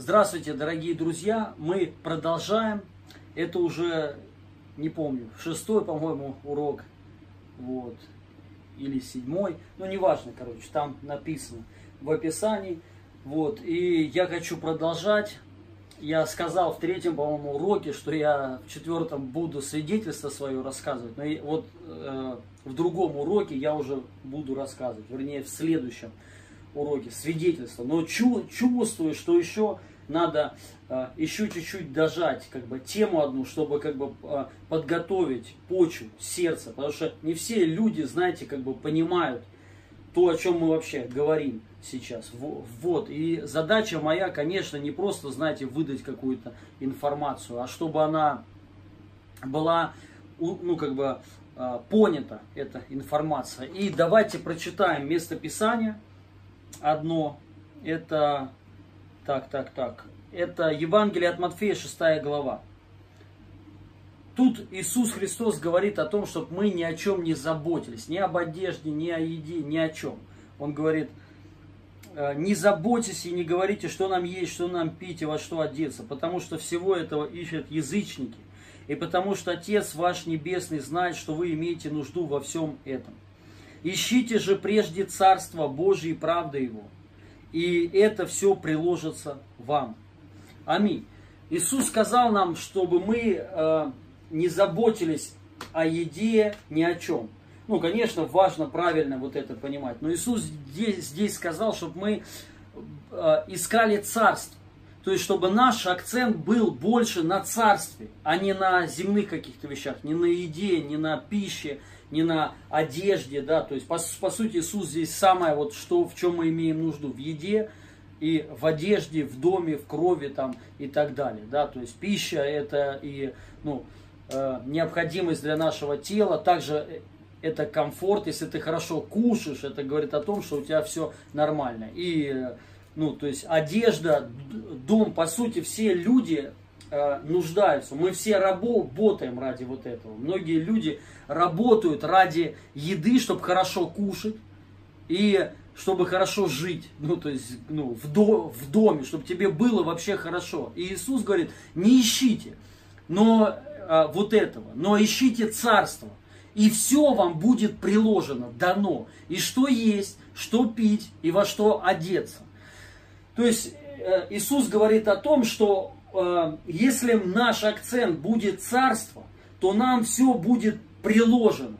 Здравствуйте, дорогие друзья! Мы продолжаем. Это уже, не помню, шестой, по-моему, урок. Вот. Или седьмой. Ну, неважно, короче, там написано в описании. Вот. И я хочу продолжать. Я сказал в третьем, по-моему, уроке, что я в четвертом буду свидетельство свое рассказывать. Но вот э, в другом уроке я уже буду рассказывать. Вернее, в следующем свидетельства. Но чу чувствую, что еще надо э, еще чуть-чуть дожать как бы тему одну, чтобы как бы э, подготовить почву, сердце, потому что не все люди, знаете, как бы понимают то, о чем мы вообще говорим сейчас. Вот. И задача моя, конечно, не просто, знаете, выдать какую-то информацию, а чтобы она была, ну, как бы, э, понята, эта информация. И давайте прочитаем место Писания одно. Это, так, так, так, это Евангелие от Матфея, 6 глава. Тут Иисус Христос говорит о том, чтобы мы ни о чем не заботились, ни об одежде, ни о еде, ни о чем. Он говорит, «Э, не заботьтесь и не говорите, что нам есть, что нам пить и во что одеться, потому что всего этого ищут язычники, и потому что Отец ваш Небесный знает, что вы имеете нужду во всем этом. Ищите же прежде Царство Божие и правды Его, и это все приложится вам. Аминь. Иисус сказал нам, чтобы мы э, не заботились о еде, ни о чем. Ну, конечно, важно правильно вот это понимать. Но Иисус здесь, здесь сказал, чтобы мы э, искали царство. То есть, чтобы наш акцент был больше на царстве, а не на земных каких-то вещах, не на еде, не на пище, не на одежде, да, то есть по, по сути Иисус здесь самое вот что, в чем мы имеем нужду, в еде и в одежде, в доме, в крови там и так далее, да, то есть пища это и, ну, э, необходимость для нашего тела, также это комфорт, если ты хорошо кушаешь, это говорит о том, что у тебя все нормально, и, ну, то есть одежда, дом, по сути, все люди Э, нуждаются. Мы все работаем ради вот этого. Многие люди работают ради еды, чтобы хорошо кушать и чтобы хорошо жить, ну, то есть, ну, в, до, в доме, чтобы тебе было вообще хорошо. И Иисус говорит, не ищите, но а, вот этого, но ищите царство, и все вам будет приложено, дано. И что есть, что пить, и во что одеться. То есть, э, Иисус говорит о том, что Э, если наш акцент будет царство, то нам все будет приложено.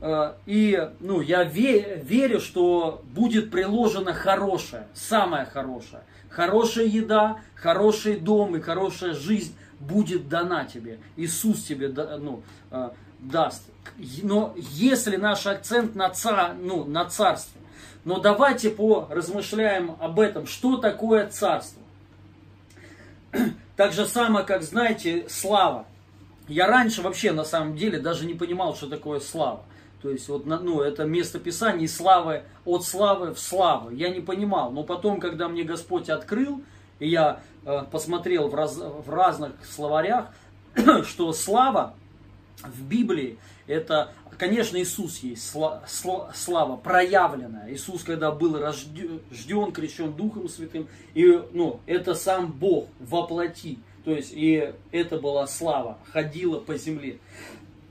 Э, и ну, я верю, что будет приложено хорошее, самое хорошее. Хорошая еда, хороший дом и хорошая жизнь будет дана тебе. Иисус тебе ну, э, даст. Но если наш акцент на, цар, ну, на царстве, но давайте поразмышляем об этом, что такое царство. Так же самое, как, знаете, слава. Я раньше вообще, на самом деле, даже не понимал, что такое слава. То есть, вот, ну, это место Писания славы, от славы в славу. Я не понимал. Но потом, когда мне Господь открыл, и я э, посмотрел в, раз, в разных словарях, что слава в Библии это конечно, Иисус есть, слава проявленная. Иисус, когда был рожден, крещен Духом Святым, и, ну, это сам Бог воплоти. То есть, и это была слава, ходила по земле.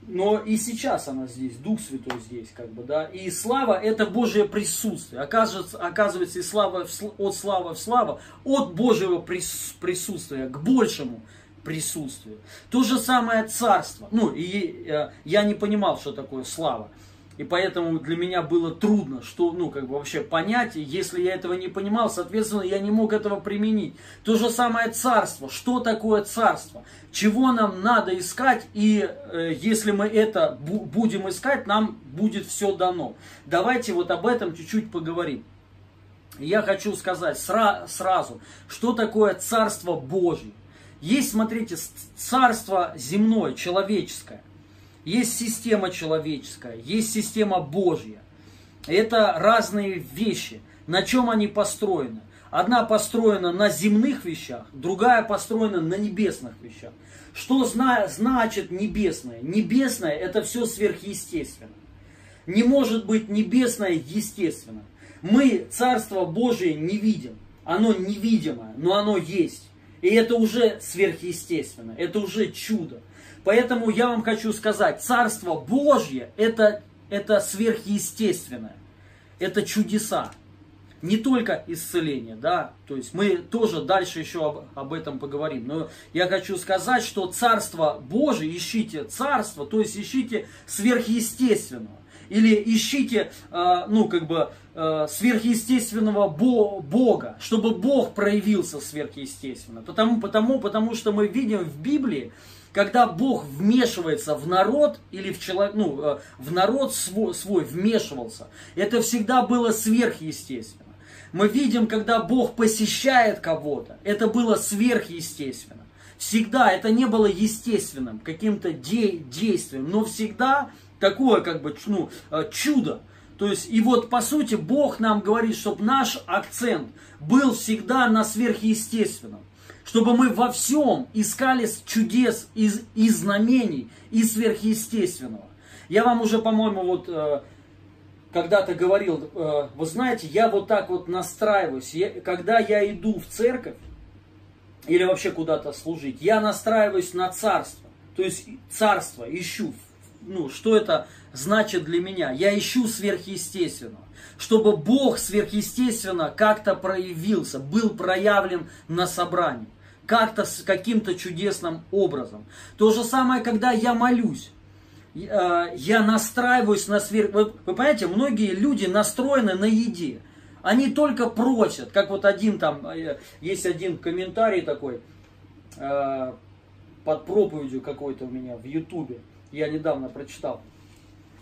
Но и сейчас она здесь, Дух Святой здесь, как бы, да. И слава это Божье присутствие. Оказывается, оказывается и слава от славы в славу, от Божьего присутствия к большему присутствию. То же самое царство. Ну, и э, я не понимал, что такое слава. И поэтому для меня было трудно, что, ну, как бы вообще понять, если я этого не понимал, соответственно, я не мог этого применить. То же самое царство. Что такое царство? Чего нам надо искать, и э, если мы это бу- будем искать, нам будет все дано. Давайте вот об этом чуть-чуть поговорим. Я хочу сказать сра- сразу, что такое Царство Божье. Есть, смотрите, царство земное, человеческое. Есть система человеческая, есть система Божья. Это разные вещи. На чем они построены? Одна построена на земных вещах, другая построена на небесных вещах. Что зна значит небесное? Небесное это все сверхъестественно. Не может быть небесное естественно. Мы Царство Божие не видим. оно невидимое, но оно есть. И это уже сверхъестественно, это уже чудо. Поэтому я вам хочу сказать, Царство Божье это, это сверхъестественное, это чудеса. Не только исцеление, да, то есть мы тоже дальше еще об, об этом поговорим. Но я хочу сказать, что Царство Божие, ищите Царство, то есть ищите сверхъестественного. Или ищите, э, ну, как бы, э, сверхъестественного Бога, чтобы Бог проявился сверхъестественно. Потому, потому, потому что мы видим в Библии, когда Бог вмешивается в народ или в человек, ну, э, в народ свой, свой вмешивался, это всегда было сверхъестественно. Мы видим, когда Бог посещает кого-то, это было сверхъестественно. Всегда это не было естественным, каким-то де- действием, но всегда такое как бы ну, э, чудо. То есть, и вот по сути Бог нам говорит, чтобы наш акцент был всегда на сверхъестественном чтобы мы во всем искали чудес из, и знамений, и сверхъестественного. Я вам уже, по-моему, вот э, когда-то говорил, э, вы знаете, я вот так вот настраиваюсь, я, когда я иду в церковь, или вообще куда-то служить, я настраиваюсь на царство, то есть царство ищу, ну, что это значит для меня? Я ищу сверхъестественного, чтобы Бог сверхъестественно как-то проявился, был проявлен на собрании как-то с каким-то чудесным образом. То же самое, когда я молюсь. Э, я настраиваюсь на сверх... Вы, вы понимаете, многие люди настроены на еде. Они только просят, как вот один там, э, есть один комментарий такой, э, под проповедью какой-то у меня в Ютубе, я недавно прочитал.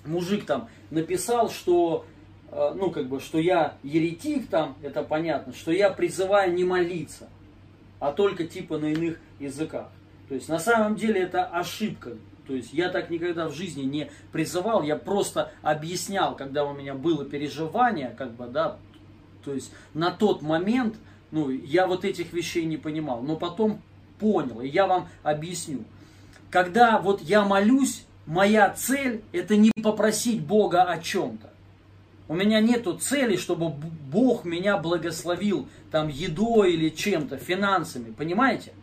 Мужик там написал, что ну, как бы, что я еретик там, это понятно, что я призываю не молиться а только типа на иных языках. То есть на самом деле это ошибка. То есть я так никогда в жизни не призывал, я просто объяснял, когда у меня было переживание, как бы, да, то есть на тот момент, ну, я вот этих вещей не понимал, но потом понял, и я вам объясню. Когда вот я молюсь, моя цель это не попросить Бога о чем-то. У меня нету цели, чтобы Бог меня благословил там едой или чем-то, финансами, понимаете?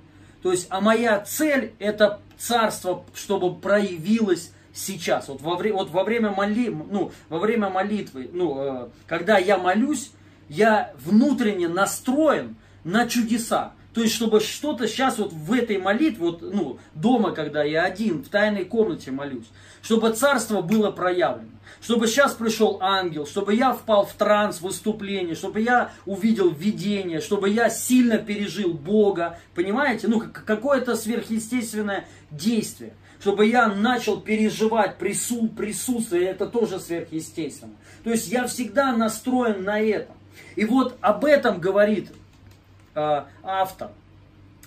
То есть, а моя цель это царство, чтобы проявилось сейчас. Вот во, вот во время моли, ну, во время молитвы, ну, э, когда я молюсь, я внутренне настроен на чудеса. То есть, чтобы что-то сейчас вот в этой молитве, вот, ну, дома, когда я один, в тайной комнате молюсь, чтобы царство было проявлено. Чтобы сейчас пришел ангел, чтобы я впал в транс выступление, чтобы я увидел видение, чтобы я сильно пережил Бога. Понимаете? Ну, какое-то сверхъестественное действие. Чтобы я начал переживать прису, присутствие, это тоже сверхъестественно. То есть я всегда настроен на этом. И вот об этом говорит автор.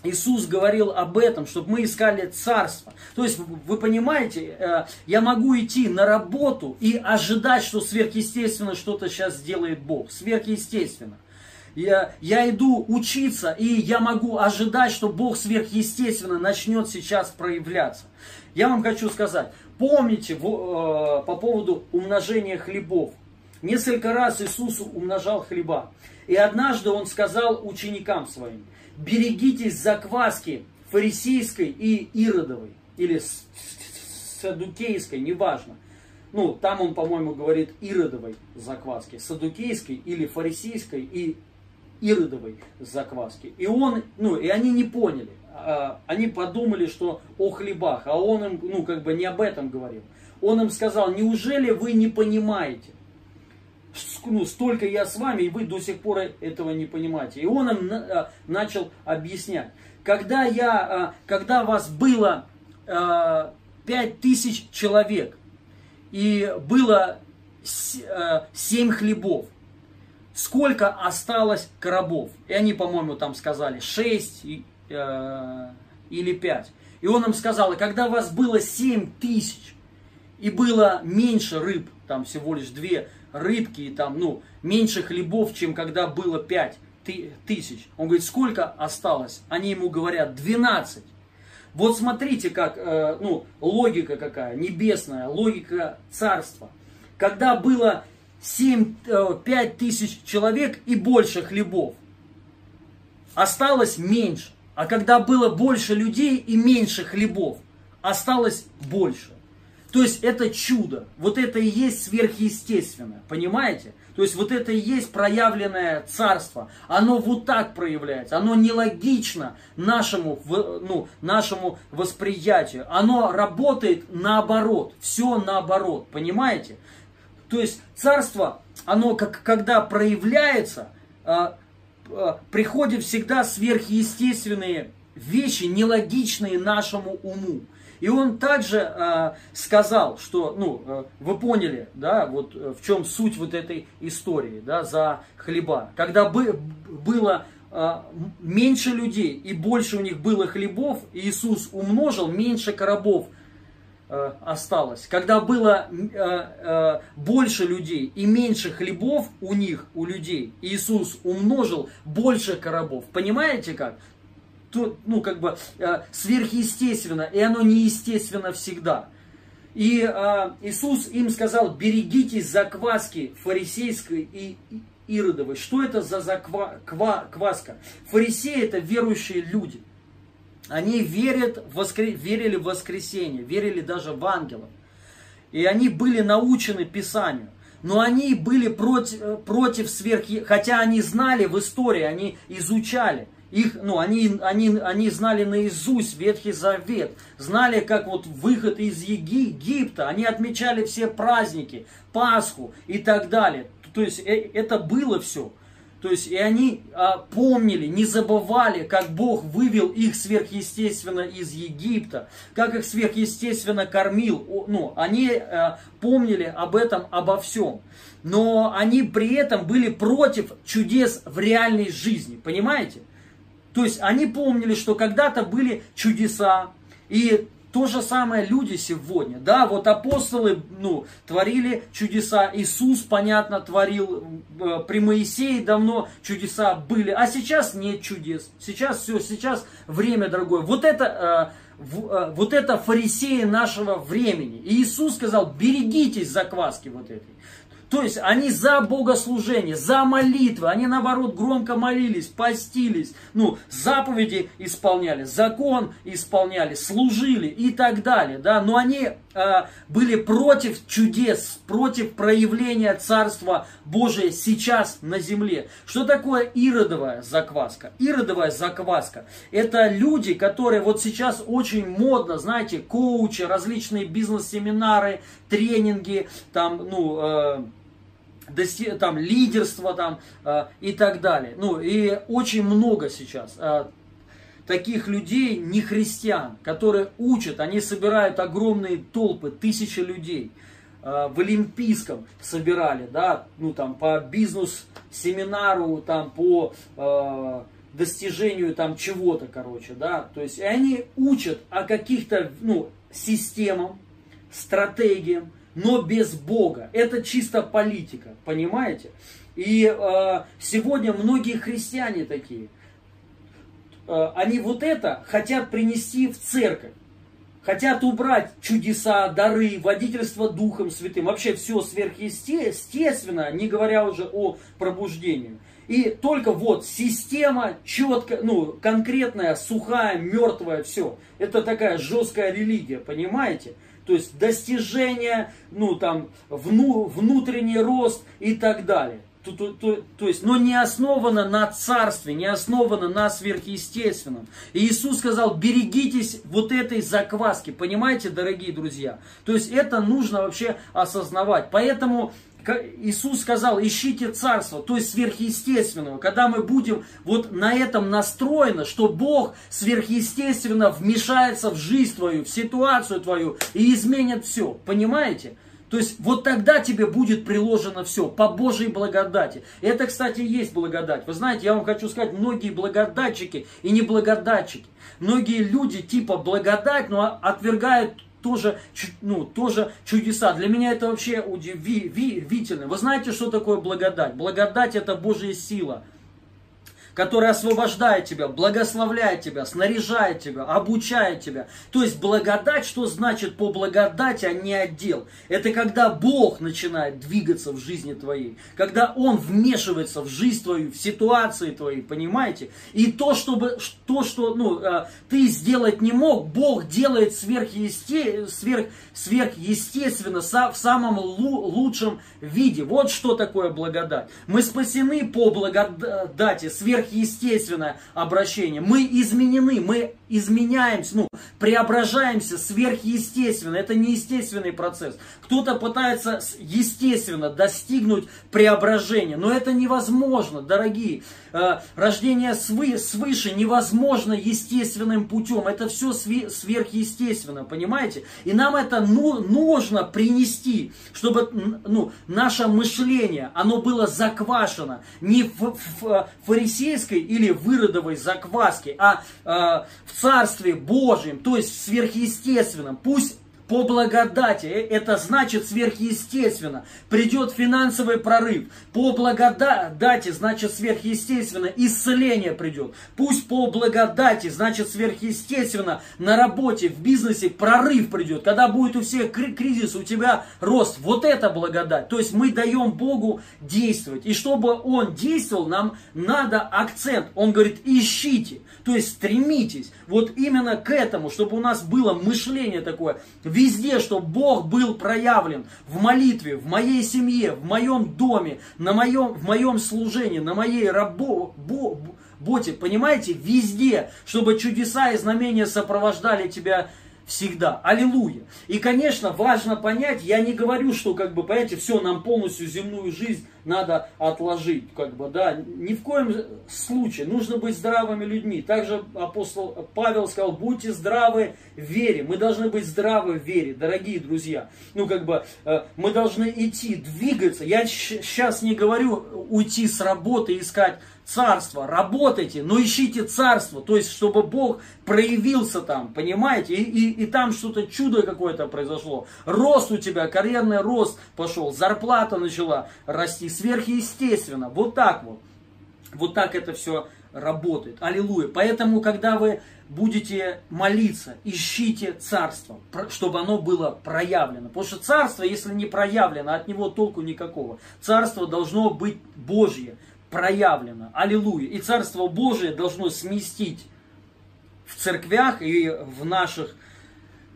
Иисус говорил об этом, чтобы мы искали царство. То есть, вы понимаете, э, я могу идти на работу и ожидать, что сверхъестественно что-то сейчас сделает Бог. Сверхъестественно. Я, я иду учиться, и я могу ожидать, что Бог сверхъестественно начнет сейчас проявляться. Я вам хочу сказать, помните э, по поводу умножения хлебов. Несколько раз Иисус умножал хлеба. И однажды Он сказал ученикам своим – берегитесь закваски фарисейской и иродовой, или садукейской, неважно. Ну, там он, по-моему, говорит иродовой закваски, садукейской или фарисейской и иродовой закваски. И он, ну, и они не поняли. А, они подумали, что о хлебах, а он им, ну, как бы не об этом говорил. Он им сказал, неужели вы не понимаете? Ну, столько я с вами, и вы до сих пор этого не понимаете. И он им а, начал объяснять. Когда, я, а, когда вас было а, пять тысяч человек, и было семь хлебов, сколько осталось коробов? И они, по-моему, там сказали шесть или пять. И он им сказал, и когда вас было семь тысяч, и было меньше рыб, там всего лишь две рыбки и там, ну, меньше хлебов, чем когда было 5 тысяч. Он говорит, сколько осталось? Они ему говорят, 12. Вот смотрите, как, э, ну, логика какая, небесная, логика царства. Когда было 7, 5 э, тысяч человек и больше хлебов. осталось меньше. А когда было больше людей и меньше хлебов, осталось больше. То есть это чудо. Вот это и есть сверхъестественное. Понимаете? То есть вот это и есть проявленное царство. Оно вот так проявляется. Оно нелогично нашему, ну, нашему восприятию. Оно работает наоборот. Все наоборот. Понимаете? То есть царство, оно как, когда проявляется, а, а, приходят всегда сверхъестественные вещи, нелогичные нашему уму. И он также э, сказал, что, ну, э, вы поняли, да, вот э, в чем суть вот этой истории, да, за хлеба. Когда бы, было э, меньше людей и больше у них было хлебов, Иисус умножил, меньше коробов э, осталось. Когда было э, э, больше людей и меньше хлебов у них, у людей, Иисус умножил больше коробов. Понимаете как? То, ну, как бы э, сверхъестественно, и оно неестественно всегда. И э, Иисус им сказал, берегитесь закваски фарисейской и иродовой. Что это за заква, ква? Фарисеи это верующие люди. Они верят в воскр... верили в воскресенье, верили даже в ангелов. И они были научены Писанию. Но они были против, э, против сверх... Хотя они знали в истории, они изучали. Их, ну, они, они, они знали наизусть Ветхий Завет, знали, как вот выход из Египта, они отмечали все праздники, Пасху и так далее. То есть э, это было все. То есть и они а, помнили, не забывали, как Бог вывел их сверхъестественно из Египта, как их сверхъестественно кормил. Ну, они а, помнили об этом, обо всем. Но они при этом были против чудес в реальной жизни. Понимаете? То есть они помнили, что когда-то были чудеса, и то же самое люди сегодня, да, вот апостолы, ну, творили чудеса, Иисус, понятно, творил, э, при Моисее давно чудеса были, а сейчас нет чудес, сейчас все, сейчас время другое. Вот это, э, э, вот это фарисеи нашего времени. И Иисус сказал, берегитесь закваски вот этой. То есть они за богослужение, за молитвы, они наоборот громко молились, постились, ну, заповеди исполняли, закон исполняли, служили и так далее, да, но они э, были против чудес, против проявления Царства Божия сейчас на земле. Что такое иродовая закваска? Иродовая закваска – это люди, которые вот сейчас очень модно, знаете, коучи, различные бизнес-семинары, тренинги, там, ну, э, там, лидерство там, э, и так далее. Ну, и очень много сейчас э, таких людей, не христиан, которые учат, они собирают огромные толпы, тысячи людей. Э, в Олимпийском собирали, да, ну там по бизнес-семинару, там по э, достижению там чего-то, короче, да. То есть и они учат о каких-то, ну, системам, стратегиям, но без Бога. Это чисто политика, понимаете? И э, сегодня многие христиане такие, э, они вот это хотят принести в церковь. Хотят убрать чудеса, дары, водительство Духом Святым, вообще все сверхъестественно, не говоря уже о пробуждении. И только вот система четко, ну, конкретная, сухая, мертвая, все. Это такая жесткая религия, понимаете? То есть достижение, ну там, вну, внутренний рост и так далее. То, то, то, то есть, но не основано на царстве, не основано на сверхъестественном. И Иисус сказал, берегитесь вот этой закваски, понимаете, дорогие друзья? То есть это нужно вообще осознавать. Поэтому Иисус сказал, ищите царство, то есть сверхъестественного. Когда мы будем вот на этом настроены, что Бог сверхъестественно вмешается в жизнь твою, в ситуацию твою и изменит все. Понимаете? То есть вот тогда тебе будет приложено все по Божьей благодати. Это, кстати, есть благодать. Вы знаете, я вам хочу сказать, многие благодатчики и не благодатчики. Многие люди типа благодать, но отвергают тоже, ну, тоже чудеса. Для меня это вообще удивительно. Вы знаете, что такое благодать? Благодать это Божья сила который освобождает тебя, благословляет тебя, снаряжает тебя, обучает тебя. То есть благодать, что значит по благодати, а не отдел? Это когда Бог начинает двигаться в жизни твоей, когда Он вмешивается в жизнь твою, в ситуации твои, понимаете? И то, чтобы, то что ну, э, ты сделать не мог, Бог делает сверхъесте, сверх, сверхъестественно, в самом лучшем виде. Вот что такое благодать. Мы спасены по благодати, сверхъестественное обращение. Мы изменены, мы изменяемся, ну, преображаемся сверхъестественно. Это не естественный процесс. Кто-то пытается естественно достигнуть преображения, но это невозможно, дорогие. Э, рождение свыше невозможно естественным путем. Это все сверхъестественно, понимаете? И нам это ну, нужно принести, чтобы ну, наше мышление, оно было заквашено не в, в фарисейской или выродовой закваске, а э, в Царстве Божьем, то есть сверхъестественном. Пусть по благодати, э, это значит сверхъестественно, придет финансовый прорыв. По благодати, значит сверхъестественно, исцеление придет. Пусть по благодати, значит сверхъестественно, на работе, в бизнесе прорыв придет. Когда будет у всех кризис, у тебя рост. Вот это благодать. То есть мы даем Богу действовать. И чтобы Он действовал, нам надо акцент. Он говорит, ищите. То есть стремитесь вот именно к этому, чтобы у нас было мышление такое, везде, чтобы Бог был проявлен. В молитве, в моей семье, в моем доме, на моем, в моем служении, на моей работе, понимаете, везде, чтобы чудеса и знамения сопровождали тебя всегда. Аллилуйя. И, конечно, важно понять, я не говорю, что, как бы, понимаете, все, нам полностью земную жизнь надо отложить, как бы, да, ни в коем случае, нужно быть здравыми людьми. Также апостол Павел сказал, будьте здравы в вере, мы должны быть здравы в вере, дорогие друзья. Ну, как бы, э, мы должны идти, двигаться. Я сейчас не говорю уйти с работы, искать царство, работайте, но ищите царство, то есть, чтобы Бог проявился там, понимаете, и, и, и там что-то чудо какое-то произошло. Рост у тебя, карьерный рост пошел, зарплата начала расти сверхъестественно, вот так вот. Вот так это все работает. Аллилуйя. Поэтому, когда вы будете молиться, ищите царство, чтобы оно было проявлено. Потому что царство, если не проявлено, от него толку никакого. Царство должно быть Божье проявлено. Аллилуйя. И Царство Божие должно сместить в церквях и в наших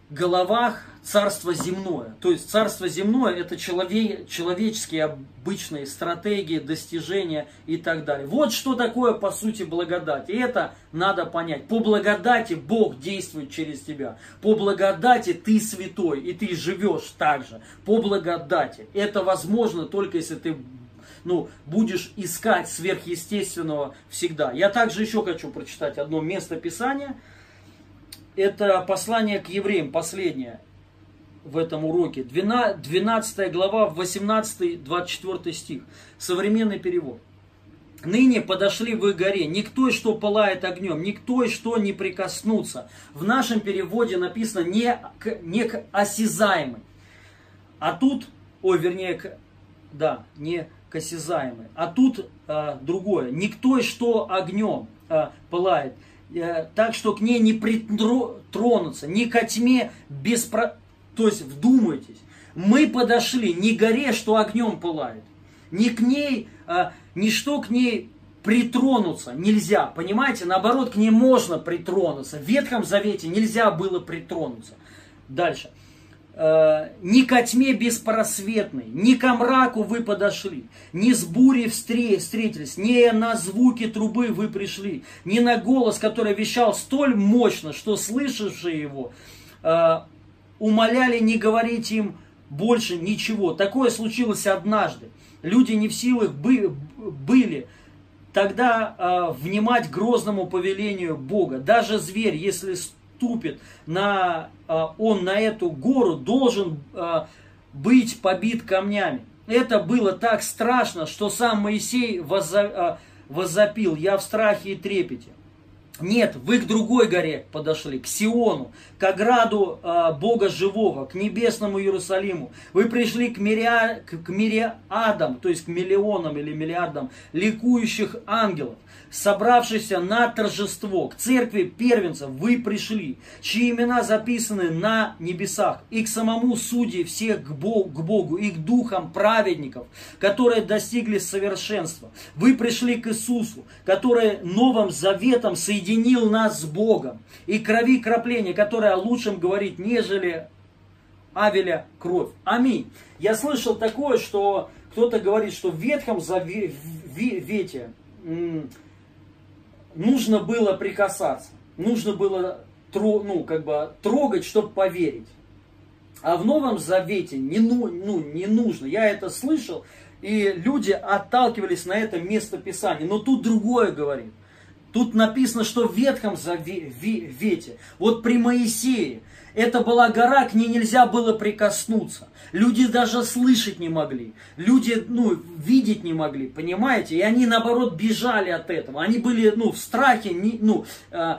головах царство земное. То есть царство земное это человек, человеческие обычные стратегии, достижения и так далее. Вот что такое по сути благодать. И это надо понять. По благодати Бог действует через тебя. По благодати ты святой и ты живешь так же. По благодати. Это возможно только если ты ну, будешь искать сверхъестественного всегда. Я также еще хочу прочитать одно место Писания. Это послание к евреям, последнее в этом уроке. 12 глава, 18-24 стих. Современный перевод. Ныне подошли вы горе, никто, что пылает огнем, никто, что не прикоснуться. В нашем переводе написано не к, не к осязаемой. А тут, ой, вернее, к, да, не к осязаемой. А тут а, другое. Никто, что огнем а, пылает, а, так что к ней не притронуться, ни ко тьме без... Про... То есть вдумайтесь, мы подошли не горе, что огнем пылает, ни к ней, а, ничто к ней притронуться нельзя, понимаете? Наоборот, к ней можно притронуться. В Ветхом Завете нельзя было притронуться. Дальше. Э, ни ко тьме беспросветной, ни ко мраку вы подошли, ни с бурей встретились, ни на звуки трубы вы пришли, ни на голос, который вещал столь мощно, что слышавшие его э, умоляли не говорить им больше ничего. Такое случилось однажды. Люди не в силах были тогда э, внимать грозному повелению Бога. Даже зверь, если ступит на, а, он на эту гору, должен а, быть побит камнями. Это было так страшно, что сам Моисей а, возопил, я в страхе и трепете. Нет, вы к другой горе подошли, к Сиону, к ограду э, Бога Живого, к небесному Иерусалиму. Вы пришли к, мириа, к, к мириадам, то есть к миллионам или миллиардам ликующих ангелов собравшихся на торжество, к церкви первенцев вы пришли, чьи имена записаны на небесах, и к самому судье всех к Богу, к Богу и к духам праведников, которые достигли совершенства. Вы пришли к Иисусу, который новым заветом соединил нас с Богом, и крови крапления, которое о лучшем говорит, нежели Авеля кровь. Аминь. Я слышал такое, что кто-то говорит, что в Ветхом Завете нужно было прикасаться, нужно было ну, как бы, трогать, чтобы поверить. А в Новом Завете не, ну, ну, не нужно. Я это слышал, и люди отталкивались на это место Писания. Но тут другое говорит. Тут написано, что в Ветхом Завете, вот при Моисее, это была гора, к ней нельзя было прикоснуться. Люди даже слышать не могли. Люди, ну, видеть не могли, понимаете? И они, наоборот, бежали от этого. Они были, ну, в страхе, не, ну, э,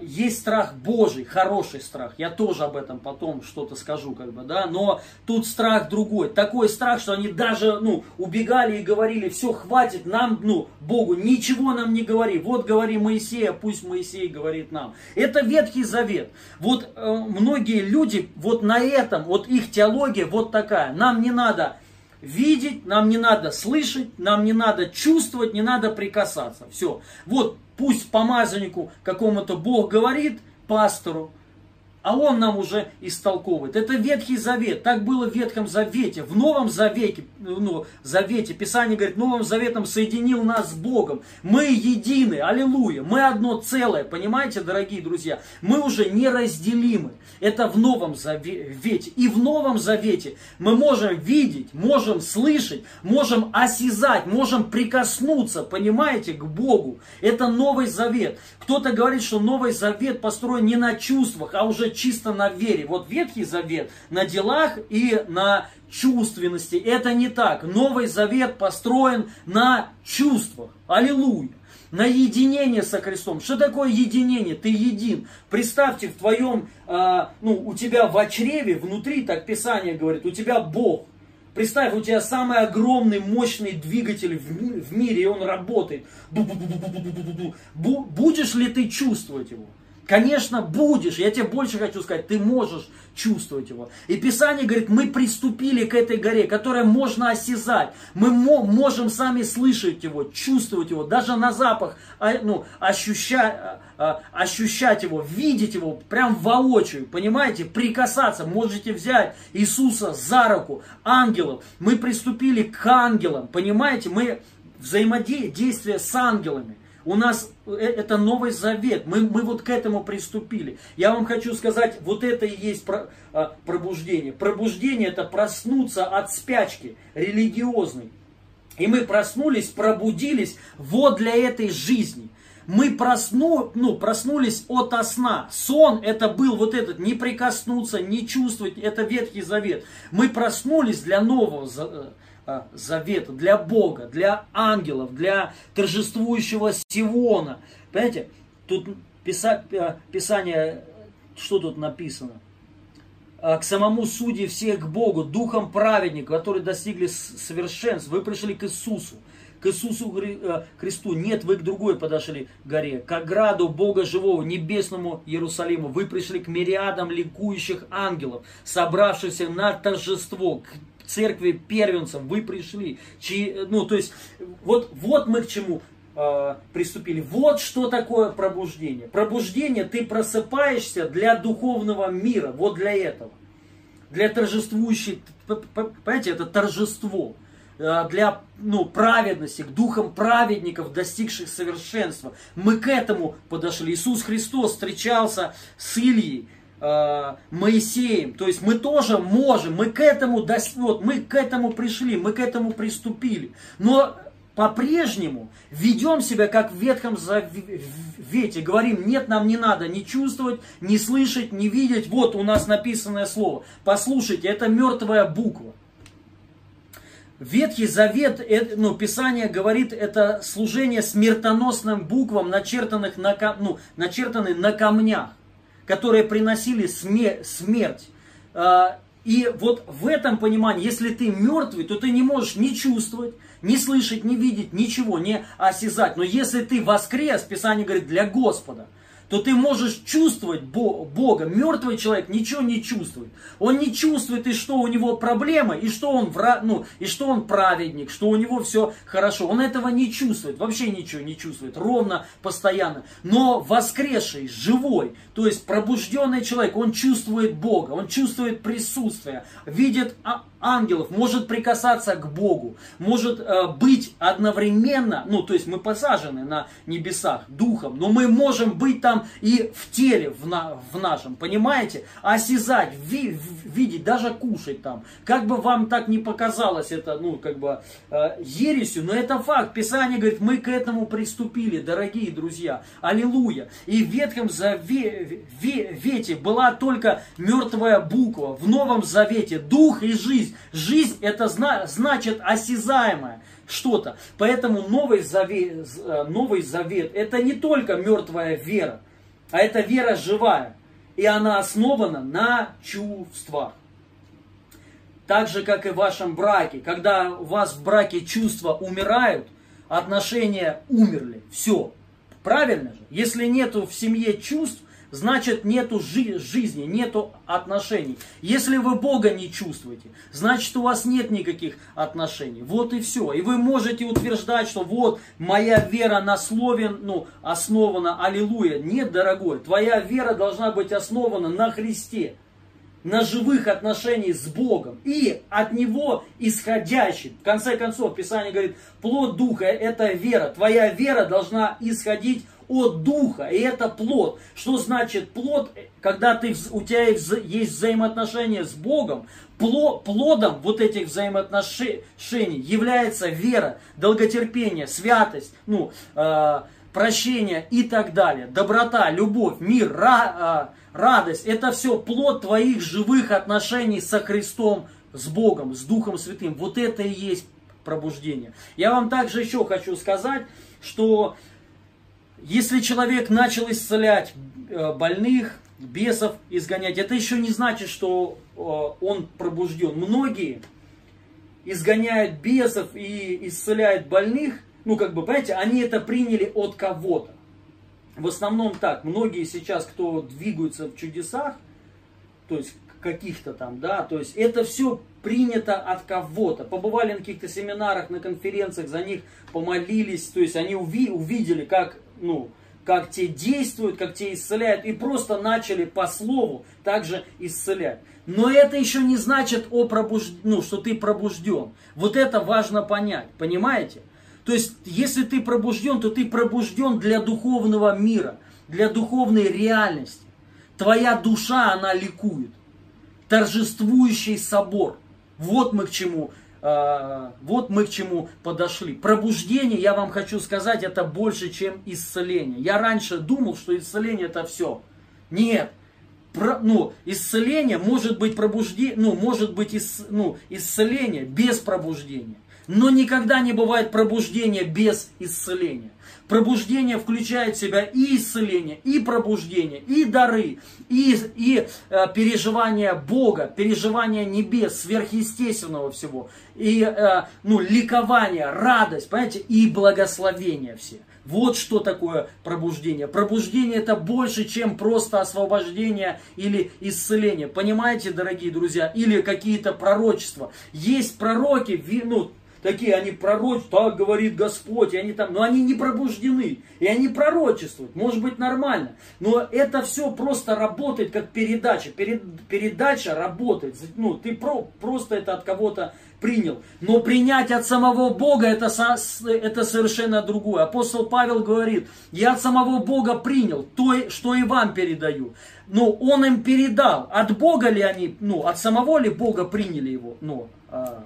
есть страх Божий, хороший страх. Я тоже об этом потом что-то скажу, как бы, да. Но тут страх другой. Такой страх, что они даже, ну, убегали и говорили, все, хватит, нам, ну, Богу, ничего нам не говори. Вот говори Моисея, пусть Моисей говорит нам. Это Ветхий Завет. Вот э, многие люди вот на этом, вот их теология вот такая. Нам не надо видеть, нам не надо слышать, нам не надо чувствовать, не надо прикасаться. Все. Вот пусть помазаннику какому-то Бог говорит, пастору, а он нам уже истолковывает. Это Ветхий Завет. Так было в Ветхом Завете. В Новом Завете, ну, Завете, Писание говорит, Новым Заветом соединил нас с Богом. Мы едины, аллилуйя. Мы одно целое, понимаете, дорогие друзья? Мы уже неразделимы. Это в Новом Завете. И в Новом Завете мы можем видеть, можем слышать, можем осязать, можем прикоснуться, понимаете, к Богу. Это Новый Завет. Кто-то говорит, что Новый Завет построен не на чувствах, а уже чисто на вере. Вот Ветхий Завет на делах и на чувственности. Это не так. Новый Завет построен на чувствах. Аллилуйя на единение со Христом. Что такое единение? Ты един. Представьте, в твоем, э, ну, у тебя в чреве, внутри, так Писание говорит, у тебя Бог. Представь, у тебя самый огромный, мощный двигатель в мире, и он работает. Будешь ли ты чувствовать его? Конечно, будешь. Я тебе больше хочу сказать, ты можешь чувствовать его. И Писание говорит, мы приступили к этой горе, которая можно осязать. Мы можем сами слышать его, чувствовать его, даже на запах, а, ну, ощущать, а, а, ощущать его, видеть его прям воочию, понимаете, прикасаться. Можете взять Иисуса за руку, ангелов. Мы приступили к ангелам, понимаете, мы взаимодействие с ангелами. У нас э, это Новый Завет. Мы, мы вот к этому приступили. Я вам хочу сказать, вот это и есть а, пробуждение. Пробуждение это проснуться от спячки религиозной. И мы проснулись, пробудились вот для этой жизни. Мы просну, ну, проснулись от сна. Сон это был вот этот, не прикоснуться, не чувствовать, это Ветхий Завет. Мы проснулись для нового э, завета, для Бога, для ангелов, для торжествующего Сиона. Понимаете, тут а, Писание, что тут написано? А, к самому судье всех к Богу, духом праведника, которые достигли совершенства. Вы пришли к Иисусу, к Иисусу Христу. Нет, вы к другой подошли горе, к ограду Бога живого, небесному Иерусалиму. Вы пришли к мириадам ликующих ангелов, собравшихся на торжество, к церкви первенцев вы пришли. Чьи, ну, то есть, вот, вот мы к чему э, приступили. Вот что такое пробуждение. Пробуждение, ты просыпаешься для духовного мира, вот для этого. Для торжествующей, понимаете, это торжество для ну, праведности, к духам праведников, достигших совершенства. Мы к этому подошли. Иисус Христос встречался с Ильей, Моисеем. То есть мы тоже можем, мы к этому, вот, мы к этому пришли, мы к этому приступили. Но по-прежнему ведем себя как в Ветхом Завете. Говорим, нет, нам не надо ни чувствовать, ни слышать, ни видеть. Вот у нас написанное слово. Послушайте, это мертвая буква. Ветхий Завет, ну, Писание говорит, это служение смертоносным буквам, начертанных на, ну, начертанные на камнях, которые приносили смерть. А, и вот в этом понимании, если ты мертвый, то ты не можешь ни чувствовать, ни слышать, ни видеть, ничего, не осязать. Но если ты воскрес, Писание говорит, для Господа – то ты можешь чувствовать Бога. Мертвый человек ничего не чувствует. Он не чувствует, и что у него проблемы, и что он, вра... ну, и что он праведник, что у него все хорошо. Он этого не чувствует, вообще ничего не чувствует, ровно, постоянно. Но воскресший, живой, то есть пробужденный человек, он чувствует Бога, он чувствует присутствие, видит а, ангелов, может прикасаться к Богу, может э, быть одновременно, ну, то есть мы посажены на небесах духом, но мы можем быть там и в теле в, на, в нашем, понимаете? Осязать, ви, видеть, даже кушать там. Как бы вам так не показалось это, ну, как бы э, ересью, но это факт. Писание говорит, мы к этому приступили, дорогие друзья. Аллилуйя. И в Ветхом Завете была только мертвая буква, в Новом Завете дух и жизнь жизнь. Жизнь это зна значит осязаемое что-то. Поэтому Новый Завет, э, Новый Завет это не только мертвая вера, а это вера живая. И она основана на чувствах. Так же, как и в вашем браке. Когда у вас в браке чувства умирают, отношения умерли. Все. Правильно же? Если нету в семье чувств, значит нету жи- жизни, нету отношений. Если вы Бога не чувствуете, значит у вас нет никаких отношений. Вот и все. И вы можете утверждать, что вот моя вера на слове ну, основана, аллилуйя. Нет, дорогой, твоя вера должна быть основана на Христе на живых отношениях с Богом и от Него исходящий. В конце концов, Писание говорит, плод Духа – это вера. Твоя вера должна исходить от Духа, и это плод. Что значит плод? Когда ты, у тебя есть взаимоотношения с Богом, плодом вот этих взаимоотношений является вера, долготерпение, святость, ну, э, прощение и так далее. Доброта, любовь, мир, ра, э, радость. Это все плод твоих живых отношений со Христом, с Богом, с Духом Святым. Вот это и есть пробуждение. Я вам также еще хочу сказать, что если человек начал исцелять э, больных, бесов изгонять, это еще не значит, что э, он пробужден. Многие изгоняют бесов и исцеляют больных, ну как бы, понимаете, они это приняли от кого-то. В основном так, многие сейчас, кто двигаются в чудесах, то есть каких-то там, да, то есть это все принято от кого-то. Побывали на каких-то семинарах, на конференциях, за них помолились, то есть они уви увидели, как ну, как те действуют, как те исцеляют, и просто начали по слову также исцелять. Но это еще не значит, о пробуж... ну, что ты пробужден. Вот это важно понять, понимаете? То есть, если ты пробужден, то ты пробужден для духовного мира, для духовной реальности. Твоя душа, она ликует. Торжествующий собор. Вот мы к чему а, вот мы к чему подошли. Пробуждение, я вам хочу сказать, это больше, чем исцеление. Я раньше думал, что исцеление это все. Нет. Про, ну, исцеление может быть пробуждение, ну, может быть ис, ну, исцеление без пробуждения. Но никогда не бывает пробуждения без исцеления. Пробуждение включает в себя и исцеление, и пробуждение, и дары, и, и э, переживание Бога, переживание небес, сверхъестественного всего, и э, ну, ликование, радость, понимаете, и благословение все. Вот что такое пробуждение. Пробуждение это больше, чем просто освобождение или исцеление. Понимаете, дорогие друзья? Или какие-то пророчества. Есть пророки, ну, такие, они пророчат, так говорит Господь, и они там, но они не пробуждены, и они пророчествуют, может быть нормально, но это все просто работает как передача, Перед, передача работает, ну ты про, просто это от кого-то принял, но принять от самого Бога это, это совершенно другое. Апостол Павел говорит, я от самого Бога принял то, что и вам передаю. Но он им передал, от Бога ли они, ну, от самого ли Бога приняли его, ну, а,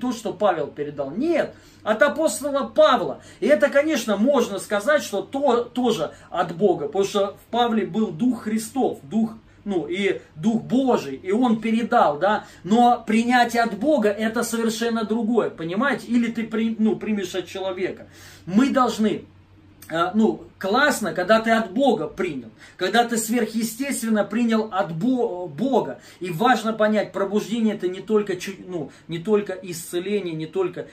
то, что Павел передал. Нет, от апостола Павла. И это, конечно, можно сказать, что то тоже от Бога, потому что в Павле был Дух Христов, Дух ну, и Дух Божий, и Он передал, да, но принятие от Бога это совершенно другое, понимаете, или ты, при, ну, примешь от человека. Мы должны э, ну, классно, когда ты от Бога принял, когда ты сверхъестественно принял от Бога. И важно понять, пробуждение это не только, ну, не только исцеление, не только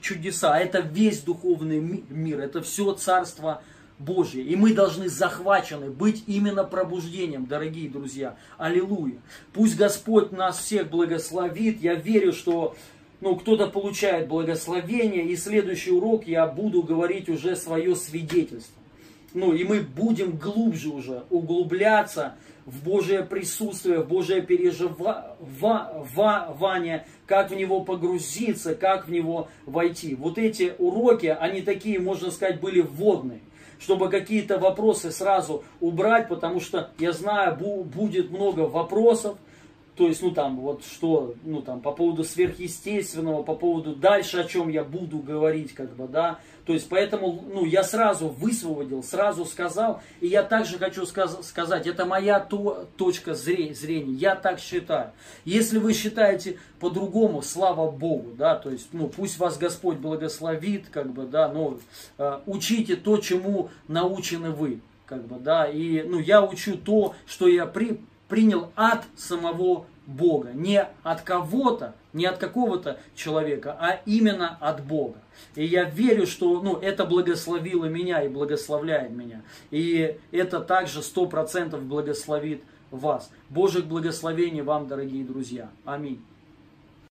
чудеса, а это весь духовный мир, это все царство Божье. И мы должны захвачены быть именно пробуждением, дорогие друзья. Аллилуйя. Пусть Господь нас всех благословит. Я верю, что ну, кто-то получает благословение, и следующий урок я буду говорить уже свое свидетельство. Ну, и мы будем глубже уже углубляться в Божие присутствие, в Божие переживание, как в него погрузиться, как в него войти. Вот эти уроки, они такие, можно сказать, были вводные чтобы какие-то вопросы сразу убрать, потому что я знаю, будет много вопросов, то есть, ну там, вот что, ну там, по поводу сверхъестественного, по поводу дальше, о чем я буду говорить, как бы, да. То есть, поэтому, ну, я сразу высвободил, сразу сказал, и я также хочу сказ- сказать, это моя то, точка зрения, зрения, я так считаю. Если вы считаете по-другому, слава Богу, да, то есть, ну, пусть вас Господь благословит, как бы, да, но э, учите то, чему научены вы, как бы, да, и, ну, я учу то, что я при, принял от самого Бога. Не от кого-то, не от какого-то человека, а именно от Бога. И я верю, что ну, это благословило меня и благословляет меня. И это также сто процентов благословит вас. Божьих благословений вам, дорогие друзья. Аминь.